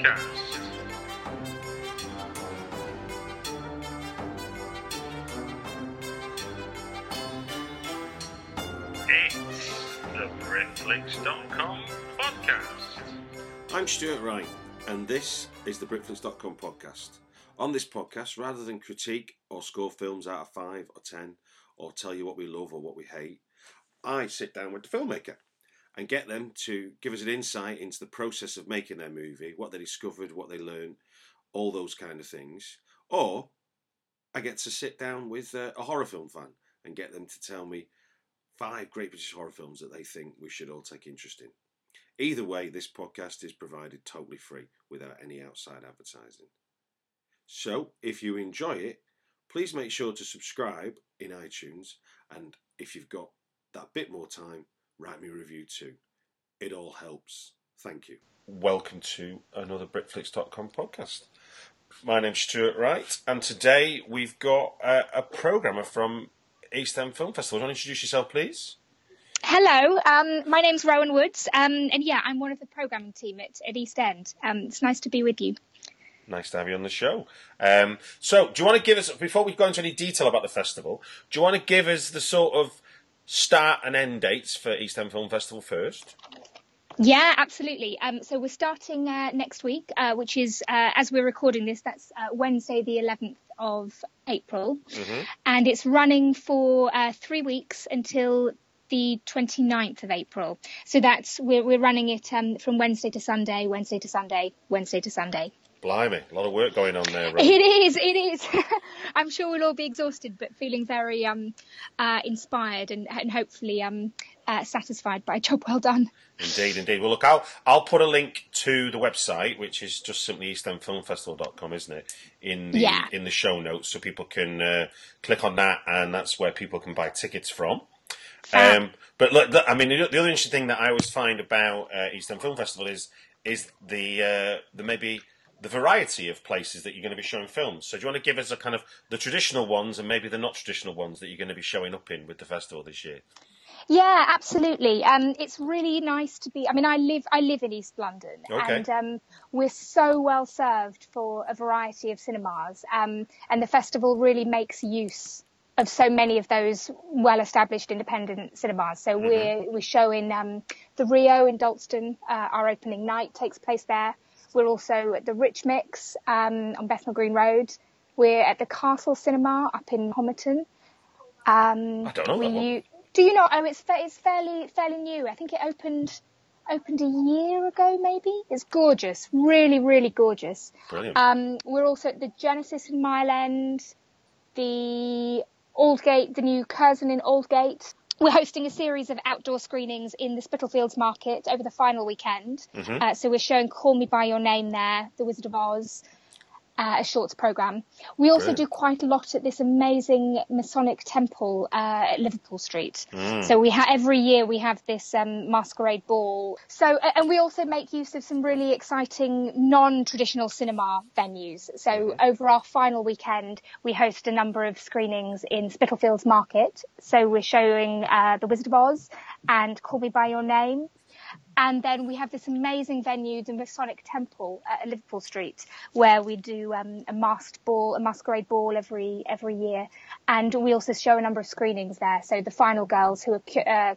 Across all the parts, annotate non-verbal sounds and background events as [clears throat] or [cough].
podcast. It's the Britflicks.com podcast. I'm Stuart Wright, and this is the Britflicks.com podcast. On this podcast, rather than critique or score films out of 5 or 10, or tell you what we love or what we hate, I sit down with the filmmaker and get them to give us an insight into the process of making their movie, what they discovered, what they learned, all those kind of things. Or I get to sit down with uh, a horror film fan and get them to tell me five great British horror films that they think we should all take interest in. Either way, this podcast is provided totally free without any outside advertising. So, if you enjoy it, please make sure to subscribe in iTunes. And if you've got that bit more time, write me a review too. It all helps. Thank you. Welcome to another Britflicks.com podcast. My name's Stuart Wright, and today we've got uh, a programmer from East End Film Festival. Do you want to introduce yourself, please? Hello, um, my name's Rowan Woods, um, and yeah, I'm one of the programming team at, at East End. Um, it's nice to be with you. Nice to have you on the show. Um, so, do you want to give us, before we go into any detail about the festival, do you want to give us the sort of start and end dates for East End Film Festival first? Yeah, absolutely. Um, so we're starting uh, next week, uh, which is, uh, as we're recording this, that's uh, Wednesday, the 11th of April. And it's running for uh, three weeks until the 29th of April. So that's, we're, we're running it um, from Wednesday to Sunday, Wednesday to Sunday, Wednesday to Sunday. Blimey, a lot of work going on there, Rob. It is, it is. [laughs] I'm sure we'll all be exhausted, but feeling very um, uh, inspired and, and hopefully um, uh, satisfied by a job well done. Indeed, indeed. Well, look, I'll I'll put a link to the website, which is just simply eastendfilmfestival.com, isn't it? In the Yeah. in the show notes, so people can uh, click on that, and that's where people can buy tickets from. Um, but look, look, I mean, the the other interesting thing that I always find about uh, East End Film Festival is is the uh, the maybe the variety of places that you're going to be showing films. So, do you want to give us a kind of the traditional ones and maybe the not traditional ones that you're going to be showing up in with the festival this year? Yeah, absolutely. Um, it's really nice to be. I mean, I live I live in East London, Okay. and um, we're so well served for a variety of cinemas. Um, and the festival really makes use of so many of those well-established independent cinemas. So we're we're showing um, the Rio in Dalston. Uh, our opening night takes place there. We're also at the Rich Mix um, on Bethnal Green Road. We're at the Castle Cinema up in Homerton. Um, I don't know one. do you know? Oh, it's it's fairly fairly new. I think it opened opened a year ago, maybe. It's gorgeous, really, really gorgeous. Brilliant. Um, we're also at the Genesis in Mile End, the Aldgate, the new Curzon in Aldgate. We're hosting a series of outdoor screenings in the Spitalfields Market over the final weekend. Uh, so we're showing Call Me By Your Name there, The Wizard of Oz, uh, a shorts program. We also Brilliant. do quite a lot at this amazing Masonic temple uh, at Liverpool Street. So we ha- every year we have this um, masquerade ball. So and we also make use of some really exciting non-traditional cinema venues. So over our final weekend, we host a number of screenings in Spitalfields Market. So we're showing uh, The Wizard of Oz and Call Me By Your Name. And then we have this amazing venue, the Masonic Temple at Liverpool Street, where we do um, a masked ball, a masquerade ball every every year, and we also show a number of screenings there. So the final girls who are cu- uh,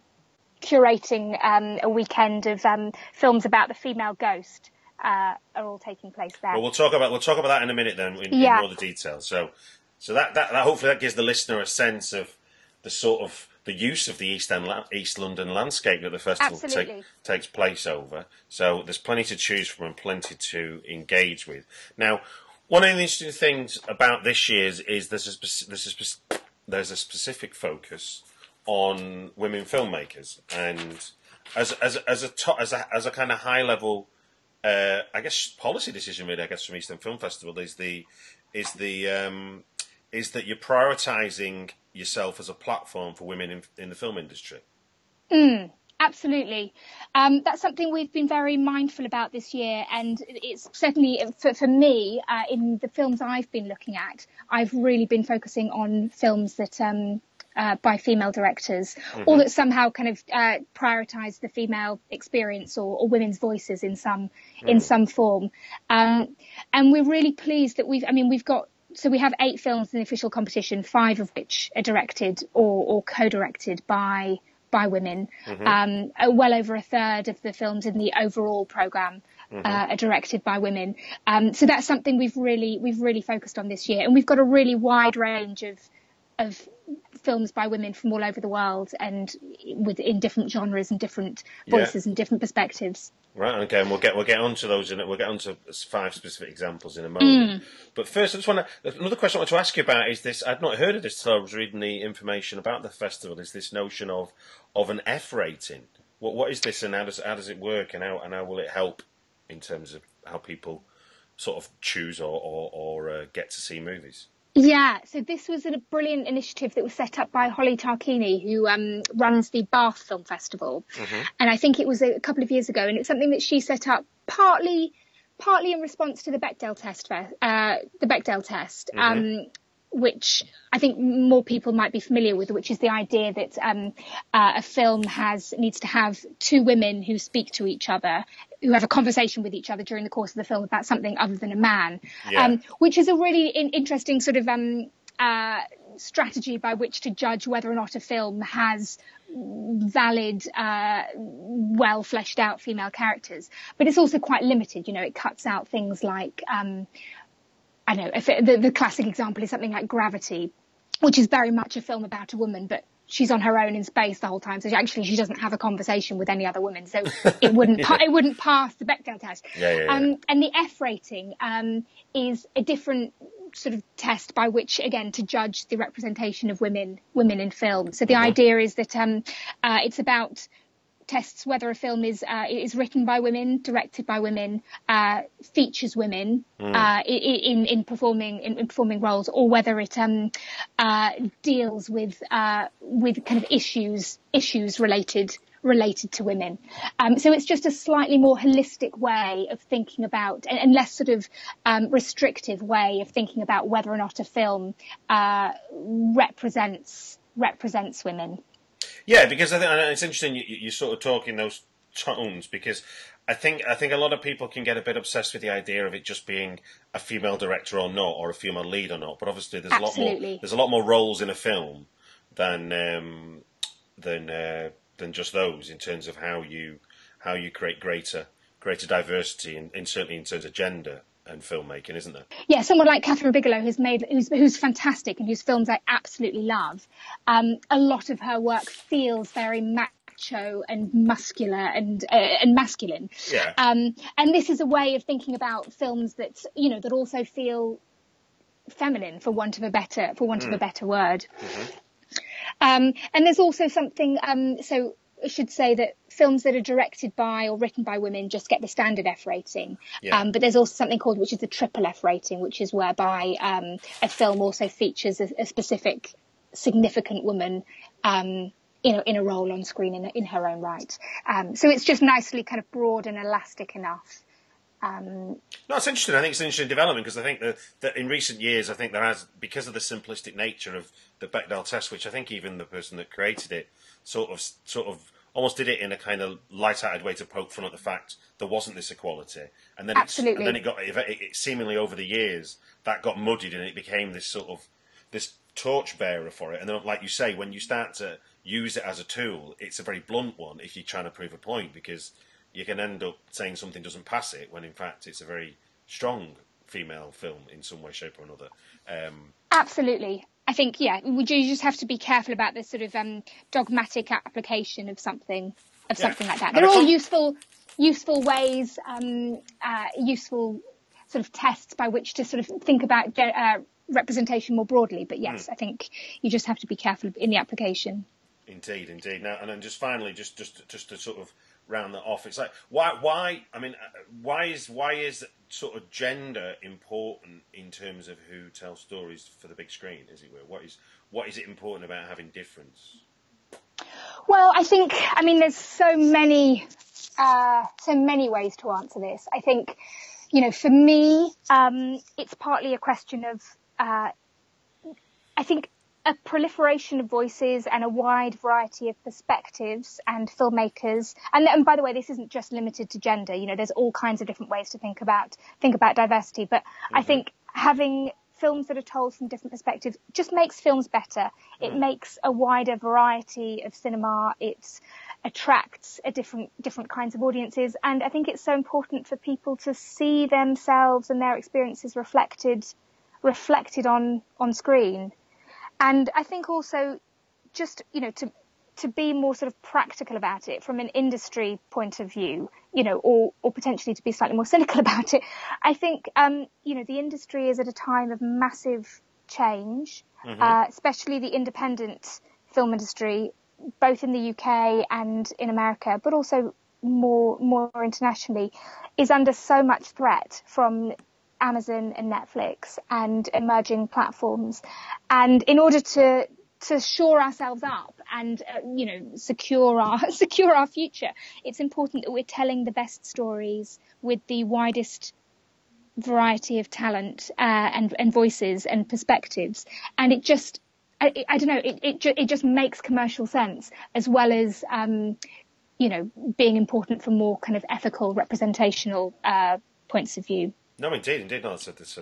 curating um, a weekend of um, films about the female ghost uh, are all taking place there. Well, we'll talk about we'll talk about that in a minute then in, Yeah. in more the details. So, so that, that that hopefully that gives the listener a sense of the sort of the use of the East End East London landscape that the festival take, takes place over. So there's plenty to choose from and plenty to engage with. Now, one of the interesting things about this year's is there's a there's a there's a specific focus on women filmmakers and as as as a to, as a as a kind of high level, uh, I guess policy decision really. I guess from East End Film Festival is the is the um, is that you're prioritising yourself as a platform for women in, in the film industry. Mm, absolutely. Um, that's something we've been very mindful about this year, and it's certainly for, for me uh, in the films I've been looking at. I've really been focusing on films that um, uh, by female directors, mm-hmm. or that somehow kind of uh, prioritize the female experience or, or women's voices in some mm. in some form. Um, and we're really pleased that we've. I mean, we've got. So we have eight films in the official competition, five of which are directed or, or co-directed by by women. Mm-hmm. Um, uh, well over a third of the films in the overall program Mm-hmm. Uh, are directed by women. Um, so that's something we've really we've really focused on this year, and we've got a really wide range of of films by women from all over the world and with in different genres and different voices yeah. and different perspectives. Right. Okay. And we'll get we'll get onto those and we'll get onto five specific examples in a moment. Mm. But first, I just want to another question I want to ask you about is this. I'd not heard of this until I was reading the information about the festival. Is this notion of of an F rating? What what is this and how does how does it work and how and how will it help in terms of how people sort of choose or or, or uh, get to see movies? Yeah, so this was a brilliant initiative that was set up by Holly Tarquini, who um, runs the Bath Film Festival, mm-hmm. and I think it was a couple of years ago, and it's something that she set up partly, partly in response to the Bechdel test, uh, the Bechdel test, mm-hmm. um, which I think more people might be familiar with, which is the idea that um, uh, a film has needs to have two women who speak to each other, who have a conversation with each other during the course of the film about something other than a man, yeah. um, which is a really in- interesting sort of um, uh, strategy by which to judge whether or not a film has valid, uh, well fleshed out female characters. But it's also quite limited. You know, it cuts out things like um, I know if it, the, the classic example is something like Gravity, which is very much a film about a woman, but she's on her own in space the whole time. So she, actually, she doesn't have a conversation with any other women. So it [laughs] wouldn't yeah. pa- it wouldn't pass the Bechdel test. Yeah, yeah, um, and the F rating um, is a different sort of test by which, again, to judge the representation of women women in film. So the mm-hmm. idea is that um, uh, it's about tests whether a film is uh, is written by women, directed by women, uh, features women mm. uh, in in performing in, in, performing roles, or whether it um, uh, deals with uh, with kind of issues issues related related to women. Um, so it's just a slightly more holistic way of thinking about, and, and less sort of um, restrictive way of thinking about whether or not a film uh, represents represents women. Yeah, because I think it's interesting you, you're sort of talking those tones because I think I think a lot of people can get a bit obsessed with the idea of it just being a female director or not, or a female lead or not. But obviously, there's Absolutely. a lot more there's a lot more roles in a film than um, than uh, than just those in terms of how you how you create greater greater diversity and certainly in terms of gender and filmmaking, isn't there? Yeah, someone like Kathryn Bigelow, who's made, who's, who's fantastic and whose films I absolutely love. Um, a lot of her work feels very macho and muscular and uh, and masculine. Yeah. Um, and this is a way of thinking about films that you know that also feel feminine, for want of a better for want mm. of a mm. better word. Mm-hmm. Um, and there's also something. Um, so I should say that films that are directed by or written by women just get the standard F rating. Yeah. Um, but there's also something called, which is the triple F rating, which is whereby um, a film also features a, a specific significant woman. Um, you know, in a role on screen in, in her own right. Um, so it's just nicely kind of broad and elastic enough. Um, no, it's interesting. I think it's an interesting development because I think that, that in recent years, I think there has, because of the simplistic nature of the Bechdel test, which I think even the person that created it sort of sort of almost did it in a kind of light-hearted way to poke fun at the fact there wasn't this equality, and then Absolutely. and then it got it, it, seemingly over the years that got muddied and it became this sort of this torchbearer for it. And then, like you say, when you start to use it as a tool, it's a very blunt one if you're trying to prove a point because you can end up saying something doesn't pass it when in fact it's a very strong female film in some way, shape, or another. Um, Absolutely. I think, yeah, would you just have to be careful about this sort of um, dogmatic application of something of yeah. something like that. They're all useful, useful ways, um, uh, useful sort of tests by which to sort of think about uh, representation more broadly. But yes, mm. I think you just have to be careful in the application. Indeed, indeed. Now, and then just finally, just just just to sort of round that off, it's like why why I mean uh, why is why is sort of gender important in terms of who tells stories for the big screen, as it were? What is what is it important about having difference? Well, I think I mean there's so many uh, so many ways to answer this. I think you know for me um, it's partly a question of uh, I think a proliferation of voices and a wide variety of perspectives and filmmakers. And, and, by the way, this isn't just limited to gender. You know, there's all kinds of different ways to think about think about diversity. But mm-hmm. I think having films that are told from different perspectives just makes films better. It mm. makes a wider variety of cinema. It attracts a different different kinds of audiences, and I think it's so important for people to see themselves and their experiences reflected reflected on on screen. And I think also just, you know, to, to be more sort of practical about it from an industry point of view, you know, or, or potentially to be slightly more [laughs] cynical about it. I think, um, you know, the industry is at a time of massive change, mm-hmm. uh, especially the independent film industry, both in the UK and in America, but also more, more internationally, is under so much threat from Amazon and Netflix and emerging platforms. And in order to to shore ourselves up and uh, you know secure our [laughs] secure our future, it's important that we're telling the best stories with the widest variety of talent uh, and and voices and perspectives. And it just I, I don't know it it, ju- it just makes commercial sense as well as um, you know being important for more kind of ethical representational uh, points of view. No, indeed, indeed. No, it's it's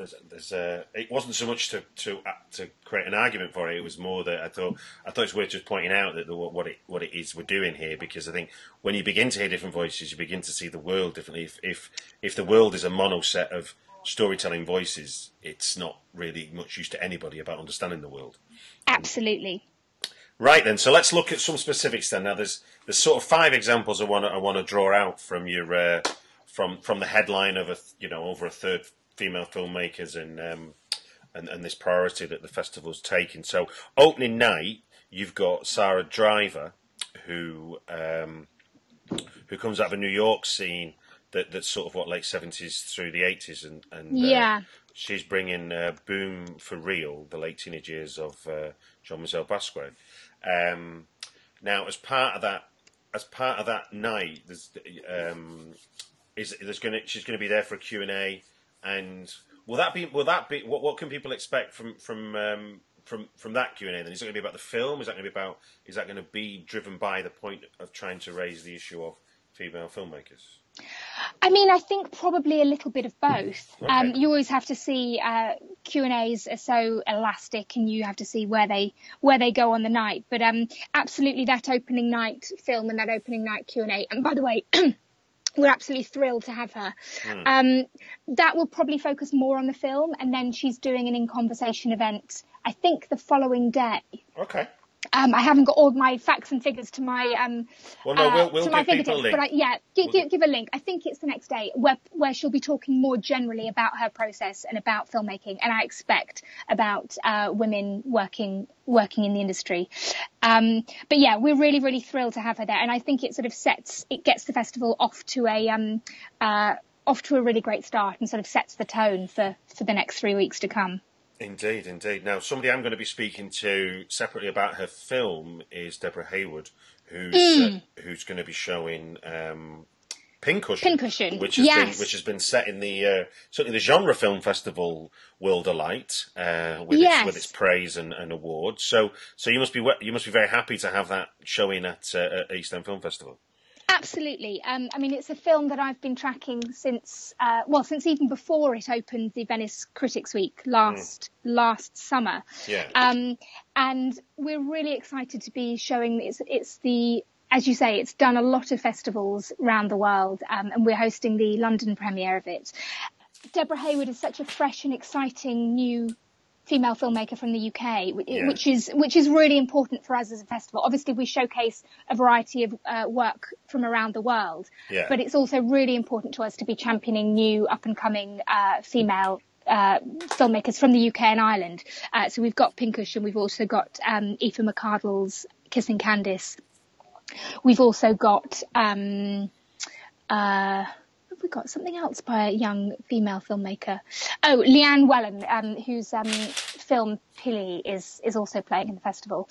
there's, there's a, it wasn't so much to, to uh, to create an argument for it. It was more that I thought I thought it's worth just pointing out that the, what it what it is we're doing here because I think when you begin to hear different voices, you begin to see the world differently. If if, if the world is a mono set of storytelling voices, it's not really much use to anybody about understanding the world. Absolutely. Right then, so let's look at some specifics then. Now, there's there's sort of five examples I want to I want to draw out from your. Uh, from from the headline of a you know over a third female filmmakers and um, and, and this priority that the festival's taking. So opening night, you've got Sarah Driver, who um, who comes out of a New York scene that that's sort of what late seventies through the eighties, and and uh, yeah. Uh, she's bringing uh, Boom for Real, the late teenage years of uh, Jean-Michel Basquiat. Um, now, as part of that, as part of that night, there's um, is there's going to she's going to be there for a Q and A, and will that be will that be what what can people expect from from um, from from that Q and A? Then is it going to be about the film? Is that going to be about is that going to be driven by the point of trying to raise the issue of female filmmakers? I mean, I think probably a little bit of both. Okay. Um, you always have to see uh, Q and A's are so elastic, and you have to see where they where they go on the night. But um, absolutely, that opening night film and that opening night Q and A. And by the way. [clears throat] we're absolutely thrilled to have her. Mm. Um, that will probably focus more on the film, and then she's doing an in conversation event. I think the following day. Okay. Um, I haven't got all my facts and figures to my um, well, no, we'll, we'll uh, to my fingertips, but I, yeah, give, we'll give, a link. I think it's the next day where where she'll be talking more generally about her process and about filmmaking, and I expect about uh, women working working in the industry. Um, but yeah, we're really really thrilled to have her there, and I think it sort of sets it gets the festival off to a um, uh, off to a really great start and sort of sets the tone for for the next three weeks to come. Indeed, indeed. Now, somebody I'm going to be speaking to separately about her film is Deborah Haywood, who's mm. uh, who's going to be showing um, Pincushion, Pincushion, which has yes. been which has been set in the uh, certainly the genre film festival world of light uh, with, yes. its, with its praise and, and awards. So so you must be you must be very happy to have that showing at, uh, at East End Film Festival. Absolutely. Um, I mean, it's a film that I've been tracking since, uh, well, since even before it opened the Venice Critics Week last mm. last summer. Yeah. Um, and we're really excited to be showing it's it's the as you say, it's done a lot of festivals around the world, um, and we're hosting the London premiere of it. Deborah Haywood is such a fresh and exciting new female filmmaker from the UK, yeah. which is which is really important for us as a festival. Obviously, we showcase a variety of uh, work from around the world, yeah. but it's also really important to us to be championing new, up and coming uh, female uh, filmmakers from the UK and Ireland. Uh, so we've got Pincushion we've also got um, Aoife McArdle's Kissing Candice. We've also got um, uh, have we got something else by a young female filmmaker? Oh, Leanne Welham, um, whose um, film Pili is is also playing in the festival.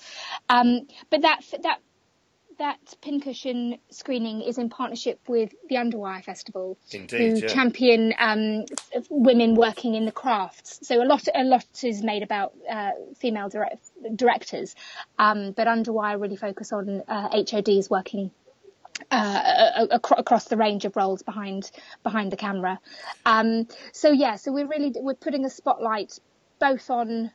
Um, but that that that pincushion screening is in partnership with the Underwire Festival, Indeed, who yeah. champion um, women working in the crafts. So a lot a lot is made about uh, female direct, directors, um, but Underwire really focus on uh, HODs working uh, ac- across the range of roles behind behind the camera. Um, so yeah, so we're really we're putting a spotlight both on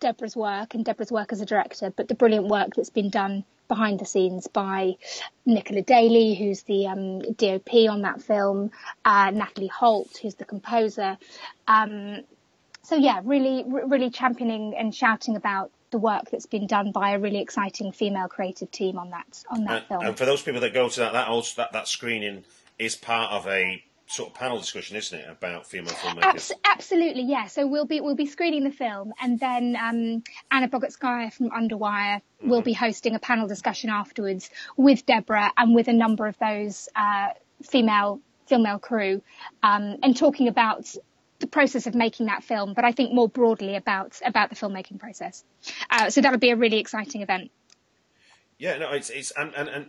Deborah's work and Deborah's work as a director, but the brilliant work that's been done behind the scenes by Nicola Daly, who's the um, DOP on that film, uh, Natalie Holt, who's the composer. Um, so yeah, really, really championing and shouting about the work that's been done by a really exciting female creative team on that on that And, film. and for those people that go to that, that also that, that screening is part of a sort of panel discussion, isn't it, about female filmmakers? Abs- absolutely, yeah. So we'll be we'll be screening the film, and then um, Anna Bogutskaya from Underwire will be hosting a panel discussion afterwards with Deborah and with a number of those uh, female female crew, um, and talking about the process of making that film, but I think more broadly about about the filmmaking process. Uh, so that would be a really exciting event. Yeah, no, it's it's and and, and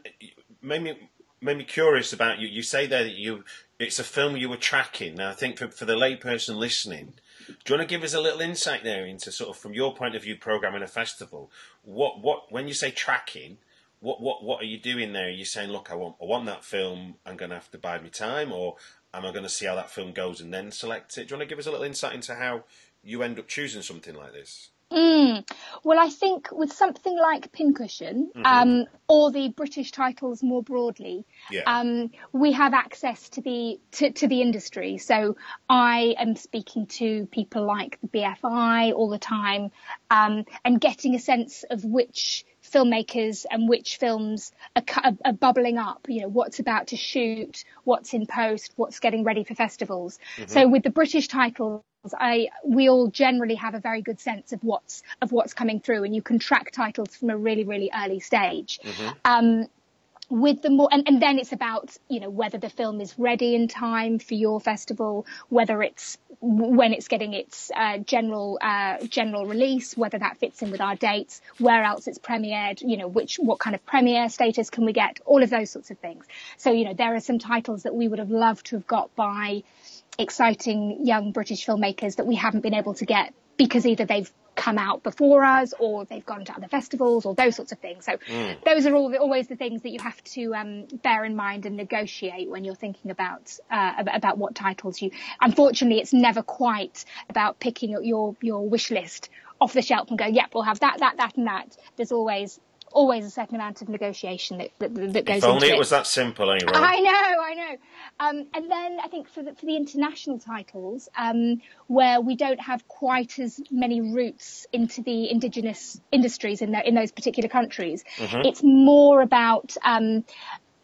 made me made me curious about you. You say there that you it's a film you were tracking. Now, I think for for the layperson listening, do you want to give us a little insight there into sort of from your point of view, programming a festival? What what when you say tracking, what what what are you doing there? Are you saying, look, I want I want that film. I'm going to have to buy me time, or am I going to see how that film goes and then select it? Do you want to give us a little insight into how you end up choosing something like this? Mm. Well, I think with something like Pincushion, um, or the British titles more broadly, Yeah. um, we have access to the to, to the industry. So I am speaking to people like the BFI all the time, um, and getting a sense of which filmmakers and which films are, are, are bubbling up. You know, what's about to shoot, what's in post, what's getting ready for festivals. So with the British titles. I we all generally have a very good sense of what's of what's coming through, and you can track titles from a really really early stage. Um, with the more, and, and then it's about you know whether the film is ready in time for your festival, whether it's when it's getting its uh, general uh, general release, whether that fits in with our dates, where else it's premiered, you know which what kind of premiere status can we get, all of those sorts of things. So you know there are some titles that we would have loved to have got by exciting young British filmmakers that we haven't been able to get because either they've come out before us or they've gone to other festivals or those sorts of things. So those are all the, always the things that you have to um, bear in mind and negotiate when you're thinking about uh, about what titles you. Unfortunately, it's never quite about picking your your wish list off the shelf and going, yep, we'll have that, that, that, and that. There's always always a certain amount of negotiation that that, that goes If only it was that simple, Ron? [laughs] I know, I know. Um, and then I think for the, for the international titles, um, where we don't have quite as many roots into the indigenous industries in, the, in those particular countries, it's more about, um,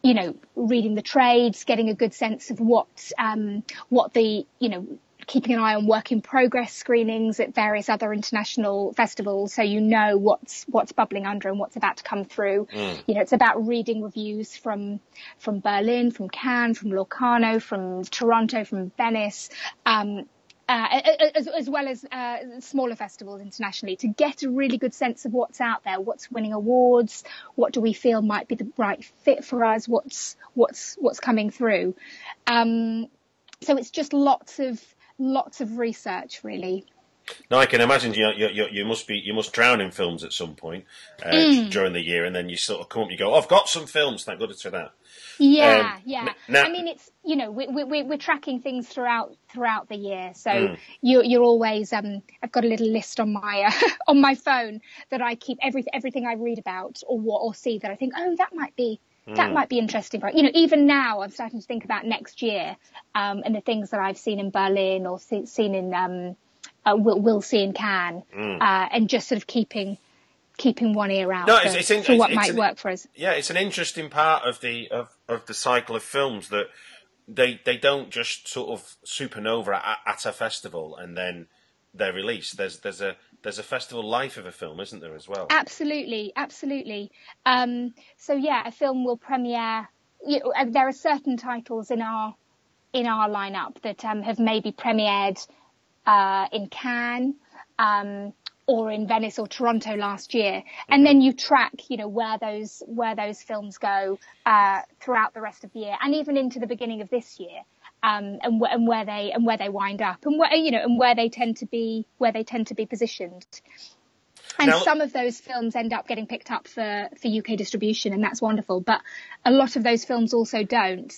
you know, reading the trades, getting a good sense of what, um, what the, you know, keeping an eye on work in progress screenings at various other international festivals so you know what's what's bubbling under and what's about to come through you know it's about reading reviews from from Berlin from Cannes from Locarno from Toronto from Venice um uh, as, as well as uh, smaller festivals internationally to get a really good sense of what's out there, what's winning awards, what do we feel might be the right fit for us, what's what's what's coming through. Um, so it's just lots of lots of research, really. Now I can imagine you, you, you, you must be you must drown in films at some point uh, Mm. during the year, and then you sort of come up, and you go, oh, "I've got some films." Thank goodness for that. Yeah, Um, yeah. now- I mean, it's you know we, we, we- we're tracking things throughout throughout the year, so Mm. you, you're always. Um, I've got a little list on my uh, [laughs] on my phone that I keep every everything I read about or what or see that I think, oh, that might be Mm. that might be interesting. Right? You know, even now I'm starting to think about next year um, and the things that I've seen in Berlin or see, seen in um, uh, will will see in Cannes, uh, and just sort of keeping keeping one ear out Mm. No, for, it's- it's in- for what it's- might an- work for us. Yeah, it's an interesting part of the of, of the cycle of films that they they don't just sort of supernova at, at a festival and then they're released. There's there's a there's a festival life of a film, isn't there, as well? Absolutely, absolutely. Um, so yeah, a film will premiere. You know, there are certain titles in our in our lineup that um, have maybe premiered uh, in Cannes um, or in Venice or Toronto last year, and then you track, you know, where those where those films go uh, throughout the rest of the year, and even into the beginning of this year. Um, and, wh- and where they and where they wind up, and where you know, and where they tend to be where they tend to be positioned. And Now- some of those films end up getting picked up for, for UK distribution, and that's wonderful. But a lot of those films also don't.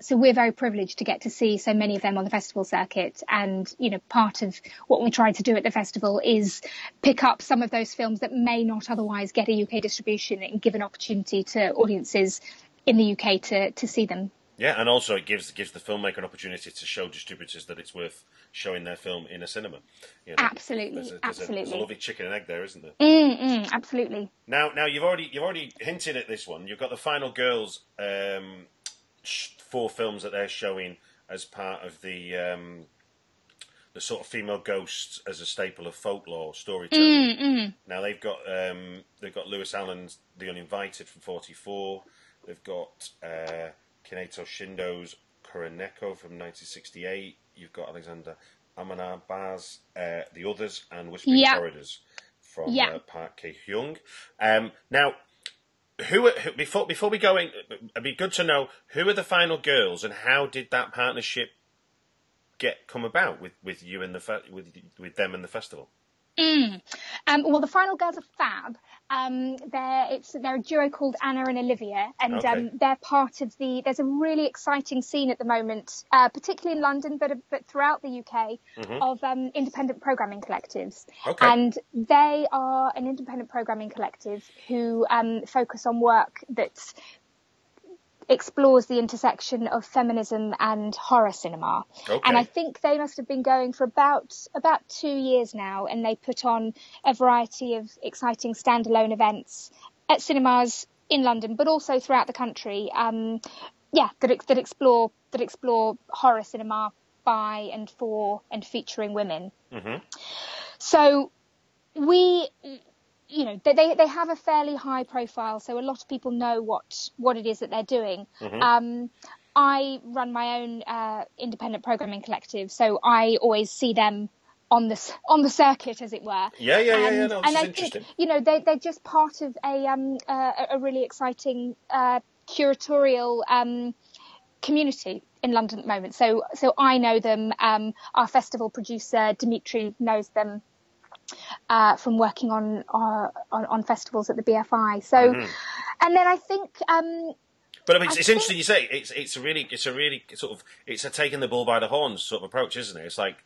So we're very privileged to get to see so many of them on the festival circuit. And, you know, part of what we try to do at the festival is pick up some of those films that may not otherwise get a UK distribution and give an opportunity to audiences in the UK to, to see them. Yeah, and also it gives gives the filmmaker an opportunity to show distributors that it's worth showing their film in a cinema. You know, Absolutely, there's a, there's A, there's a lovely chicken and egg there, isn't there? Mm, mm, absolutely. Now, now you've already you've already hinted at this one. You've got the Final Girls um, four films that they're showing as part of the um, the sort of female ghosts as a staple of folklore storytelling. Mm, Now they've got um, they've got Lewis Allen's The Uninvited from '44. They've got uh, Kaneto Shindo's Kuroneko from 1968. You've got Alexander Amanabaz, uh, The Others, and Whispering Yeah. Corridors from Yeah. uh, Park Ki Hyung. Um, now, who, who before before we go in, it'd be good to know who are the final girls and how did that partnership get come about with, with you and the fe- with with them and the festival? Um, well, the final girls are fab. Um, they're it's they're a duo called Anna and Olivia, and Okay. um, they're part of the. There's a really exciting scene at the moment, uh, particularly in London, but but throughout the UK, of um, independent programming collectives. Okay. And they are an independent programming collective who um, focus on work that's explores the intersection of feminism and horror cinema. Okay. And I think they must have been going for about about two years now, and they put on a variety of exciting standalone events at cinemas in London, but also throughout the country. Um, yeah, that that explore that explore horror cinema by and for and featuring women. So we you know they- they they have a fairly high profile so a lot of people know what what it is that they're doing um i run my own uh independent programming collective so i always see them on the on the circuit as it were Yeah, yeah, yeah, yeah. and, No, and I interesting. think you know they they're just part of a um uh, a really exciting uh curatorial um community in London at the moment. So so I know them. Um, our festival producer Dimitri knows them uh, from working on, uh, on on festivals at the BFI. So Mm-hmm. and then I think um, But I mean, it's, I it's think- interesting you say it's it's a really it's a really sort of it's a taking the bull by the horns sort of approach, isn't it? It's like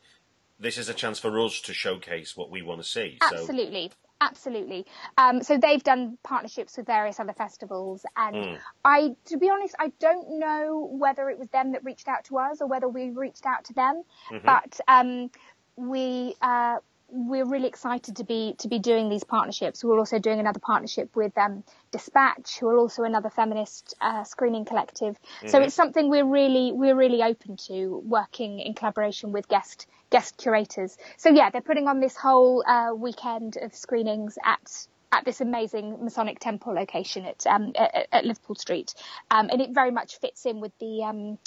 this is a chance for us to showcase what we want to see. So Absolutely. Absolutely. Um, so they've done partnerships with various other festivals, and Hmm. I, to be honest, I don't know whether it was them that reached out to us or whether we reached out to them. Mm-hmm. But um, we uh, we're really excited to be to be doing these partnerships. We're also doing another partnership with um, Dispatch, who are also another feminist uh, screening collective. So Mm-hmm. it's something we're really we're really open to working in collaboration with guest guest curators. So yeah, they're putting on this whole uh, weekend of screenings at at this amazing Masonic Temple location at um, at, at Liverpool Street, um, and it very much fits in with the um,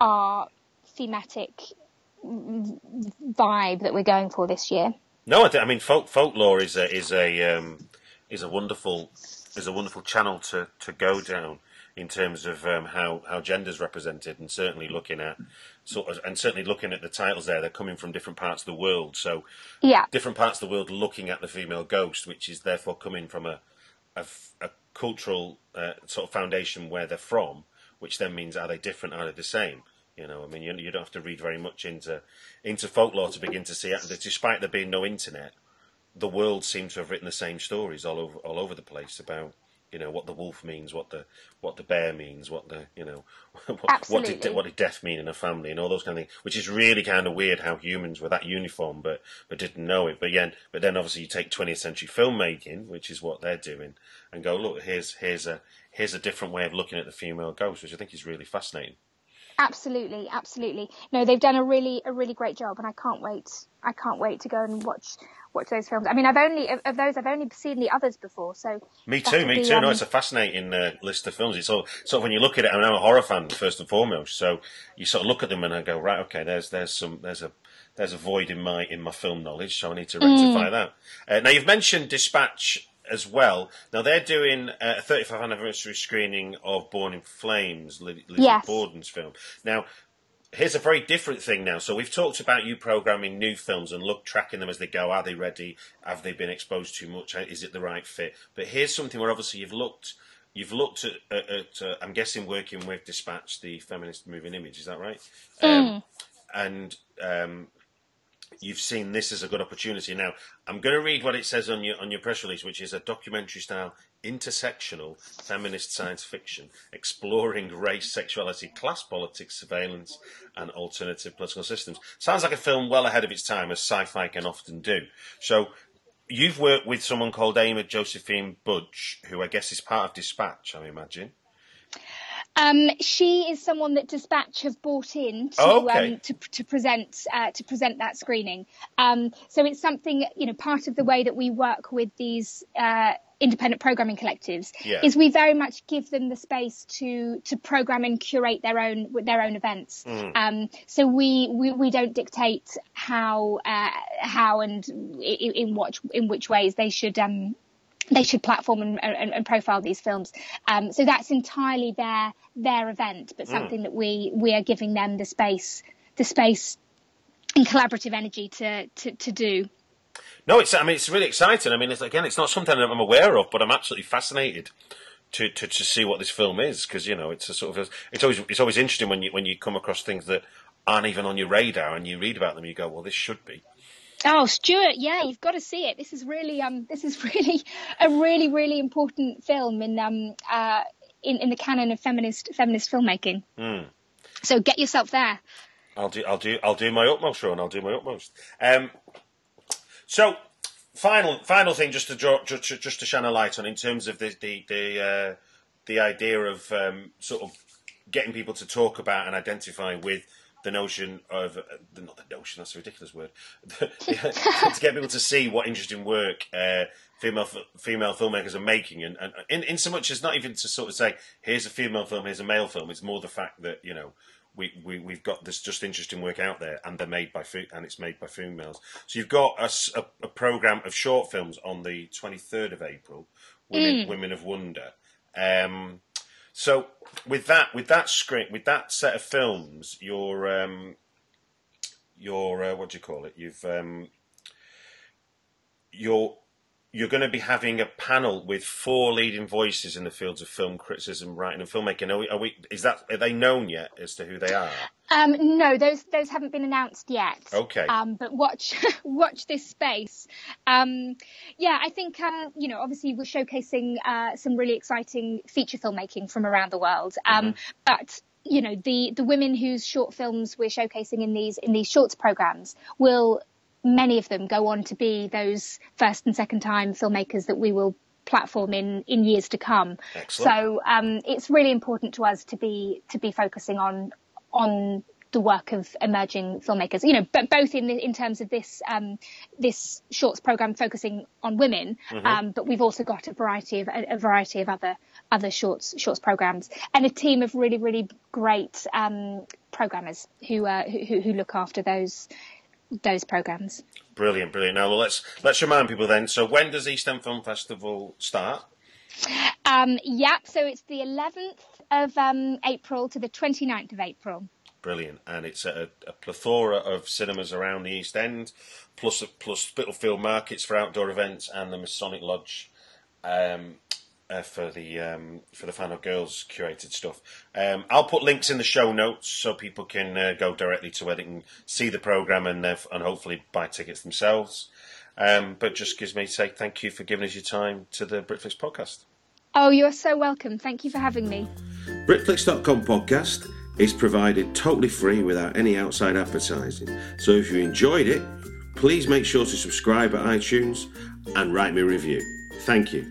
our thematic vibe that we're going for this year. No, I, th- I mean folk folklore is a is a um, is a wonderful is a wonderful channel to, to go down in terms of um, how how gender's represented, and certainly looking at sort of and certainly looking at the titles there. They're coming from different parts of the world, so Yeah, different parts of the world looking at the female ghost, which is therefore coming from a a cultural uh, sort of foundation where they're from, which then means are they different? Are they the same? You know, I mean, you, you don't have to read very much into into folklore to begin to see it. Despite there being no internet, the world seems to have written the same stories all over all over the place about you know what the wolf means, what the what the bear means, what the you know [laughs] what, what did what did death mean in a family, and all those kind of things. Which is really kind of weird how humans were that uniform, but but didn't know it. But yeah, but then obviously you take 20th century filmmaking, which is what they're doing, and go look here's here's a here's a different way of looking at the female ghost, which I think is really fascinating. Absolutely, absolutely. No, they've done a really a really great job, and I can't wait. I can't wait to go and watch watch those films. I mean, I've only of, of those I've only seen the others before, so Me too, me be, too. no, um, it's a fascinating uh, list of films. It's all, sort of when you look at it. I mean, I'm a horror fan first and foremost, so you sort of look at them and I go, right, okay, there's there's some there's a there's a void in my in my film knowledge, so I need to Mm. rectify that. Uh, now you've mentioned Dispatch as well. Now they're doing a 35th anniversary screening of Born in Flames, Lizzie Yes. Borden's film. Now here's a very different thing now. So we've talked about you programming new films and look tracking them as they go. Are they ready? Have they been exposed too much? Is it the right fit? But here's something where obviously you've looked. You've looked at, at, at uh, I'm guessing, working with Dispatch, the feminist moving image. Is that right? Um, and um, you've seen this as a good opportunity. Now, I'm going to read what it says on your on your press release, which is a documentary style intersectional feminist science fiction exploring race, sexuality, class politics, surveillance, and alternative political systems. Sounds like a film well ahead of its time, as sci-fi can often do. So. You've worked with someone called Amy Josephine Budge, who I guess is part of Dispatch, I imagine. Um, she is someone that Dispatch have brought in to Oh, okay. um, to, to present uh, to present that screening. Um, so it's something you know part of the way that we work with these uh, independent programming collectives Yeah. is we very much give them the space to to program and curate their own their own events. Mm. Um, so we, we we don't dictate how uh, how and in, in what in which ways they should. Um, they should platform and, and, and profile these films. Um, so that's entirely their their event, but something that we we are giving them the space the space and collaborative energy to to, to do. No, it's. I mean, it's really exciting. I mean, it's, again, it's not something that I'm aware of, but I'm absolutely fascinated to to, to see what this film is because you know it's a sort of it's always it's always interesting when you when you come across things that aren't even on your radar and you read about them. You go, well, this should be. Oh, Stuart, yeah, you've got to see it. This is really um this is [laughs] really a really really important film in um uh in, in the canon of feminist feminist filmmaking. So get yourself there. I'll do. I'll do. I'll do my utmost, Sean. I'll do my utmost. Um, so, final final thing, just to draw, just, to- just to shine a light on in terms of the the the, uh, the idea of um, sort of getting people to talk about and identify with the notion of uh, the, not the notion that's a ridiculous word. [laughs] To get people to see what interesting work uh, female female filmmakers are making and, and in, in so much as not even to sort of say here's a female film here's a male film it's more the fact that you know we, we we've got this just interesting work out there and they're made by and it's made by females. So you've got a program of short films on the 23rd of April women women of wonder. Um, so with that, with that script, with that set of films, you're um, you're uh, what do you call it? You've um, you're you're going to be having a panel with four leading voices in the fields of film criticism, writing, and filmmaking. Are we? Are we is that are they known yet as to who they are? Um, no, those those haven't been announced yet. Okay. Um, but watch [laughs] watch this space. Um, yeah, I think um, you know obviously we're showcasing uh, some really exciting feature filmmaking from around the world. Um, But you know the the women whose short films we're showcasing in these in these shorts programs will many of them go on to be those first and second time filmmakers that we will platform in in years to come. Excellent. So um, it's really important to us to be to be focusing on on the work of emerging filmmakers. You know, but both in the, in terms of this um, this shorts program focusing on women, um, but we've also got a variety of a, a variety of other other shorts shorts programs and a team of really really great um, programmers who, uh, who who look after those those programs. Brilliant, brilliant. Now well, let's let's remind people then. So when does East End Film Festival start? Um, yep. So it's the 11th of um, April to the 29th of April. Brilliant, and it's a, a plethora of cinemas around the East End, plus plus Spitalfield markets for outdoor events, and the Masonic Lodge um, uh, for the um, for the final girls curated stuff. Um, I'll put links in the show notes so people can uh, go directly to where they can see the program and uh, and hopefully buy tickets themselves. Um, but just gives me to say thank you for giving us your time to the Britflicks podcast. Oh, you're so welcome. Thank you for having me. Britflicks.com podcast is provided totally free without any outside advertising. So if you enjoyed it, please make sure to subscribe at iTunes and write me a review. Thank you.